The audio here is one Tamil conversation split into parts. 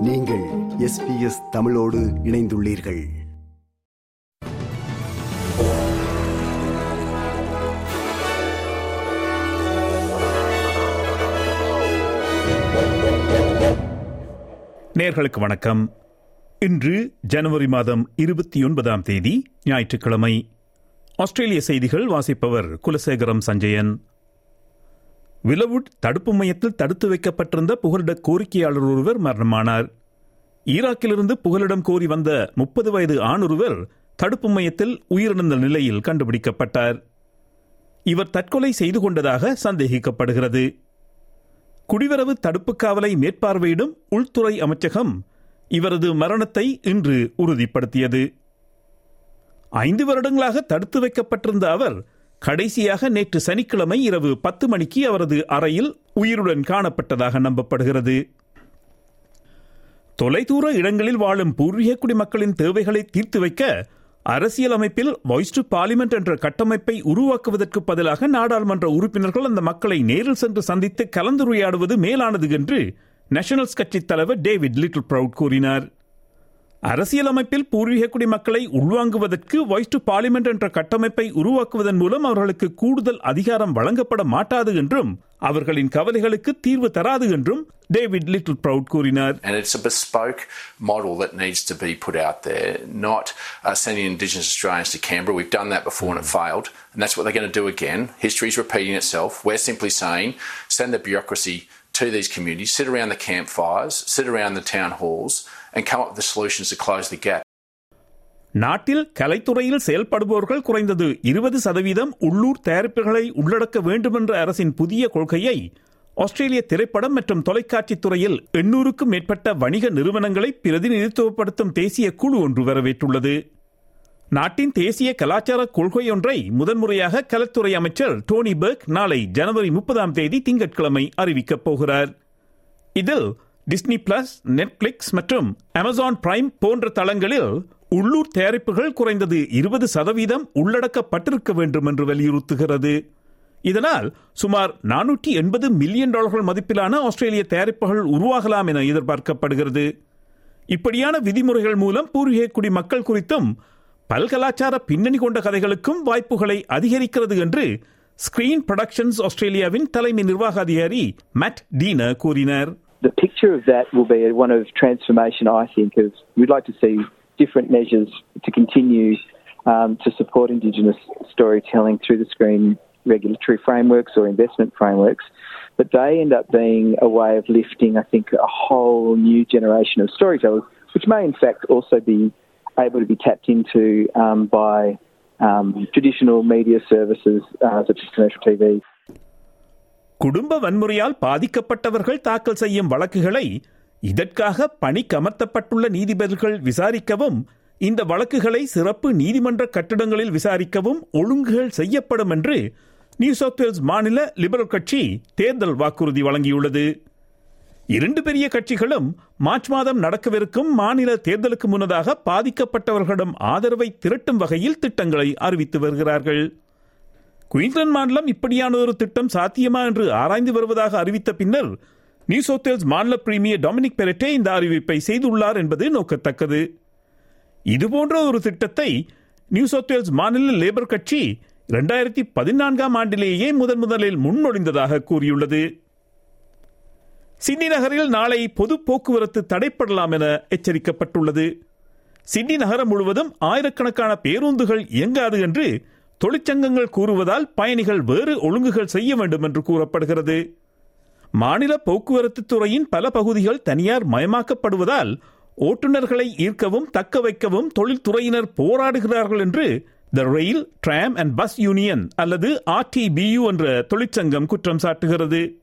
நீங்கள் எஸ்பிஎஸ் தமிழோடு இணைந்துள்ளீர்கள். நேர்களுக்கு வணக்கம். இன்று ஜனவரி மாதம் இருபத்தி ஒன்பதாம் தேதி ஞாயிற்றுக்கிழமை. ஆஸ்திரேலிய செய்திகள் வாசிப்பவர் குலசேகரம் சஞ்சயன். விலவுட் தடுப்பு மையத்தில் தடுத்து வைக்கப்பட்டிருந்த புகலிட கோரிக்கையாளர் ஒருவர் மரணமானார். ஈராக்கிலிருந்து புகலிடம் கோரி வந்த முப்பது வயது ஆண் ஒருவர் தடுப்பு மையத்தில் உயிரிழந்த நிலையில் கண்டுபிடிக்கப்பட்டார். இவர் தற்கொலை செய்து கொண்டதாக சந்தேகிக்கப்படுகிறது. குடிவரவு தடுப்பு காவலை மேற்பார்வையிடும் உள்துறை அமைச்சகம் இவரது மரணத்தை இன்று உறுதிப்படுத்தியது. ஐந்து வருடங்களாக தடுத்து வைக்கப்பட்டிருந்த அவர் கடைசியாக நேற்று சனிக்கிழமை இரவு பத்து மணிக்கு அவரது அறையில் உயிருடன் காணப்பட்டதாக நம்பப்படுகிறது. தொலைதூர இடங்களில் வாழும் பூர்வீக குடிமக்களின் தேவைகளை தீர்த்து வைக்க அரசியல் அமைப்பில் வாய்ஸ் டு பார்லிமெண்ட் என்ற கட்டமைப்பை உருவாக்குவதற்கு பதிலாக நாடாளுமன்ற உறுப்பினர்கள் அந்த மக்களை நேரில் சென்று சந்தித்து கலந்துரையாடுவது மேலானது என்று நேஷனல்ஸ் கட்சி தலைவர் டேவிட் லிட்டில் ப்ரவுட் கூறினார். அரசியல் அமைப்பில் பூர்வீக குடிமக்களை உள்வாங்குவதற்கு வாய்ஸ் டு பார்லிமெண்ட் என்ற கட்டமைப்பை உருவாக்குவதன் மூலம் அவர்களுக்கு கூடுதல் அதிகாரம் வழங்கப்பட மாட்டாது என்றும் அவர்களின் கவலைகளுக்கு தீர்வு தராது என்றும் டேவிட் லிட்டில் ப்ரவுட் கூறினார் And it's a bespoke model that needs to be put out there, not uh, sending Indigenous Australians to Canberra. We've done that before and it failed, and that's what they're going to do again. History's repeating itself. We're simply saying send the bureaucracy to these communities, sit around the campfires, sit around the town halls, and come up with the solutions to close the gap. நாட்டில் கலைத்துறையில் செயல்படுபவர்கள் குறைந்தது இருபது சதவீதம் உள்ளூர் தயாரிப்புகளை உள்ளடக்க வேண்டுமென்ற அரசின் புதிய கொள்கையை ஆஸ்திரேலிய திரைப்படம் மற்றும் தொலைக்காட்சி துறையில் எண்ணூறுக்கும் மேற்பட்ட வணிக நிறுவனங்களை பிரதிநிதித்துவப்படுத்தும் தேசிய குழு ஒன்று வரவேற்றுள்ளது நாட்டின் தேசிய கலாச்சார கொள்கையொன்றை முதன்முறையாக கலத்துறை அமைச்சர் டோனி பெர்க் நாளை ஜனவரி முப்பதாம் தேதி திங்கட்கிழமை அறிவிக்கப் போகிறார். இதில் டிஸ்னி பிளஸ் நெட்ஃபிளிக்ஸ் மற்றும் அமேசான் பிரைம் போன்ற தளங்களில் உள்ளூர் தயாரிப்புகள் குறைந்தது இருபது சதவீதம் உள்ளடக்கப்பட்டிருக்க வேண்டும் என்று வலியுறுத்துகிறது. இதனால் சுமார் நானூற்றி எண்பது மில்லியன் டாலர்கள் மதிப்பிலான ஆஸ்திரேலிய தயாரிப்புகள் உருவாகலாம் என எதிர்பார்க்கப்படுகிறது. இப்படியான விதிமுறைகள் மூலம் பூர்வீக குடி மக்கள் குறித்தும் பல்கலாச்சார பின்னணி கொண்ட கதைகளுக்கும் வாய்ப்புகளை அதிகரிக்கிறது என்று ஸ்கிரீன் ப்ரொடக்ஷன்ஸ் ஆஸ்திரேலியாவின் தலைமை நிர்வாக அதிகாரி மேட் டீன கூறினார் the picture of that will be one of transformation, I think, of we'd like to see different measures to continue um, to support Indigenous storytelling through the screen regulatory frameworks or investment frameworks. But they end up being a way of lifting, I think, a whole new generation of storytellers, which may in fact also be able to be tapped into um, by um, traditional media services uh, such as commercial TV. குடும்ப வன்முறையால் பாதிக்கப்பட்டவர்கள் தாக்கல் செய்யும் வழக்குகளை இதற்காக பணிக்கமர்த்தப்பட்டுள்ள நீதிபதிகள் விசாரிக்கவும் இந்த வழக்குகளை சிறப்பு நீதிமன்ற கட்டிடங்களில் விசாரிக்கவும் ஒழுங்குகள் செய்யப்படும் என்று நியூ சவுத் வேல்ஸ் மாநில லிபரல் கட்சி தேர்தல் வாக்குறுதி வழங்கியுள்ளது இரண்டு பெரிய கட்சிகளும் மார்ச் மாதம் நடக்கவிருக்கும் மாநில தேர்தலுக்கு முன்னதாக பாதிக்கப்பட்டவர்களிடம் ஆதரவை திரட்டும் வகையில் திட்டங்களை அறிவித்து வருகிறார்கள். குயின்ஸ்லாந்து மாநிலம் இப்படியான ஒரு திட்டம் சாத்தியமா என்று ஆராய்ந்து வருவதாக அறிவித்த பின்னர் நியூ சவுத்வேல்ஸ் மாநில பிரீமியர் டொமினிக் பெரட்டே இந்த அறிவிப்பை செய்துள்ளார் என்பது நோக்கத்தக்கது. இதுபோன்ற ஒரு திட்டத்தை நியூ சவுத்வேல்ஸ் மாநில லேபர் கட்சி இரண்டாயிரத்தி பதினான்காம் ஆண்டிலேயே முதன் முதலில் முன்மொழிந்ததாக கூறியுள்ளது. சிட்னி நகரில் நாளை பொது போக்குவரத்து தடைப்படலாம் என எச்சரிக்கப்பட்டுள்ளது. சிட்னி நகரம் முழுவதும் ஆயிரக்கணக்கான பேருந்துகள் இயங்காது என்று தொழிற்சங்கங்கள் கூறுவதால் பயணிகள் வேறு ஒழுங்குகள் செய்ய வேண்டும் என்று கூறப்படுகிறது. மாநில போக்குவரத்து துறையின் பல பகுதிகள் தனியார் மயமாக்கப்படுவதால் ஓட்டுநர்களை ஈர்க்கவும் தக்க வைக்கவும் தொழில்துறையினர் போராடுகிறார்கள் என்று the Rail Tram and Bus Union அல்லது ஆர்டிபியூ என்ற தொழிற்சங்கம் குற்றம் சாட்டுகிறது.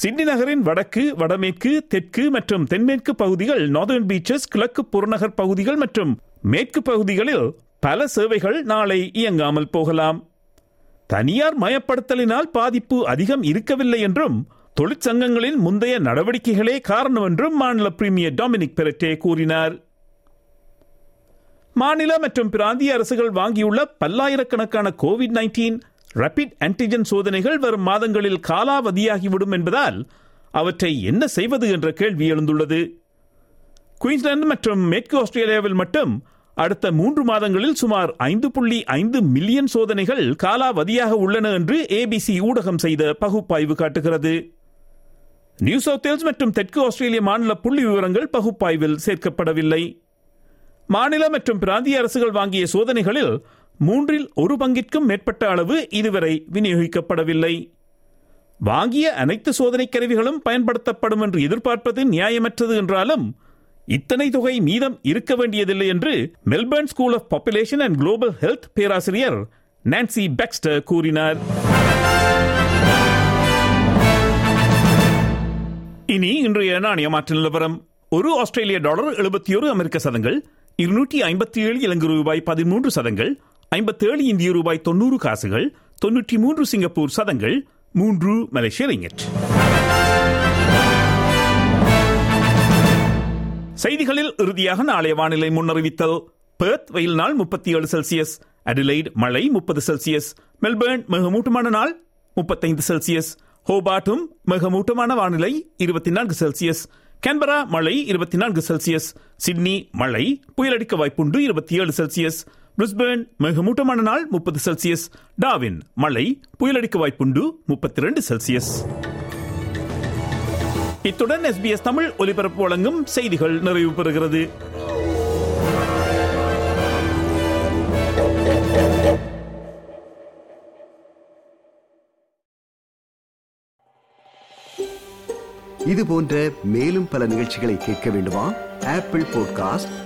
சிட்னி நகரின் வடக்கு வடமேற்கு தெற்கு மற்றும் தென்மேற்கு பகுதிகள் நார்தர்ன் பீச்சஸ் கிழக்கு புறநகர் பகுதிகள் மற்றும் மேற்கு பகுதிகளில் பல சேவைகள் நாளை இயங்காமல் போகலாம். தனியார் மயப்படுத்தலினால் பாதிப்பு அதிகம் இருக்கவில்லை என்றும் தொழிற்சங்கங்களின் முந்தைய நடவடிக்கைகளே காரணம் என்றும் மாநில பிரீமியர் டாமினிக் பெரட்டே கூறினார். மாநில மற்றும் பிராந்திய அரசுகள் வாங்கியுள்ள பல்லாயிரக்கணக்கான கோவிட் நைன்டீன் ரபிட் ஆன்டிஜன் சோதனைகள் வரும் மாதங்களில் காலாவதியாகிவிடும் என்பதால் அவற்றை என்ன செய்வது என்ற கேள்வி எழுந்துள்ளது. குயின்ஸ்லாந்து மற்றும் மேற்கு ஆஸ்திரேலியாவில் மட்டும் அடுத்த மூன்று மாதங்களில் சுமார் ஐந்து புள்ளி ஐந்து மில்லியன் சோதனைகள் காலாவதியாக உள்ளன என்று ஏபிசி ஊடகம் செய்த பகுப்பாய்வு காட்டுகிறது. நியூ சவுத் வேல்ஸ் மற்றும் தெற்கு ஆஸ்திரேலிய மாநில புள்ளி விவரங்கள் பகுப்பாய்வில் சேர்க்கப்படவில்லை. மாநில மற்றும் பிராந்திய அரசுகள் வாங்கிய சோதனைகளில் மூன்றில் ஒரு பங்கிற்கும் மேற்பட்ட அளவு இதுவரை விநியோகிக்கப்படவில்லை. வாங்கிய அனைத்து சோதனை கருவிகளும் பயன்படுத்தப்படும் என்று எதிர்பார்ப்பது நியாயமற்றது என்றாலும் இத்தனை தொகை மீதம் இருக்க வேண்டியதில்லை என்று Melbourne School of Population and Global Health பேராசிரியர் நான்சி பெக்ஸ்டர் கூறினார். இனி இன்றைய நாணய மாற்று நிலவரம். ஒரு ஆஸ்திரேலிய டாலர் எழுபத்தி ஒரு அமெரிக்க சதங்கள் இருநூற்றி ஐம்பத்தி ஏழு இலங்கை ரூபாய் பதிமூன்று சதங்கள் ஐம்பத்தேழு இந்திய ரூபாய் தொன்னூறு காசுகள் தொன்னூற்றி மூன்று சிங்கப்பூர் சதங்கள் மூன்று மலேசிய செய்திகளில் இறுதியாக நாளைய வானிலை முன்னறிவித்தல். பெர்த் வெயில் நாள் முப்பத்தி ஏழு செல்சியஸ் அடிலைட் மழை முப்பது செல்சியஸ் மெல்பர்ன் மிகமூட்டமான நாள் முப்பத்தைந்து செல்சியஸ் ஹோபார்ட்டும் மிகமூட்டமான வானிலை இருபத்தி நான்கு செல்சியஸ் கேன்பரா மழை இருபத்தி நான்கு செல்சியஸ் சிட்னி மழை புயலடிக்க வாய்ப்புண்டு இருபத்தி ஏழு செல்சியஸ் பிரிஸ்பேர்ன் மிகமூட்டமான நாள் முப்பது செல்சியஸ். டாவின் மழை புயலடிக்க வாய்ப்புண்டு முப்பத்தி ரெண்டு செல்சியஸ். இத்துடன் எஸ்பிஎஸ் தமிழ் ஒலிபரப்பு வழங்கும் செய்திகள் நிறைவு பெறுகிறது. இது போன்ற மேலும் பல நிகழ்ச்சிகளை கேட்க வேண்டுமா? Apple podcast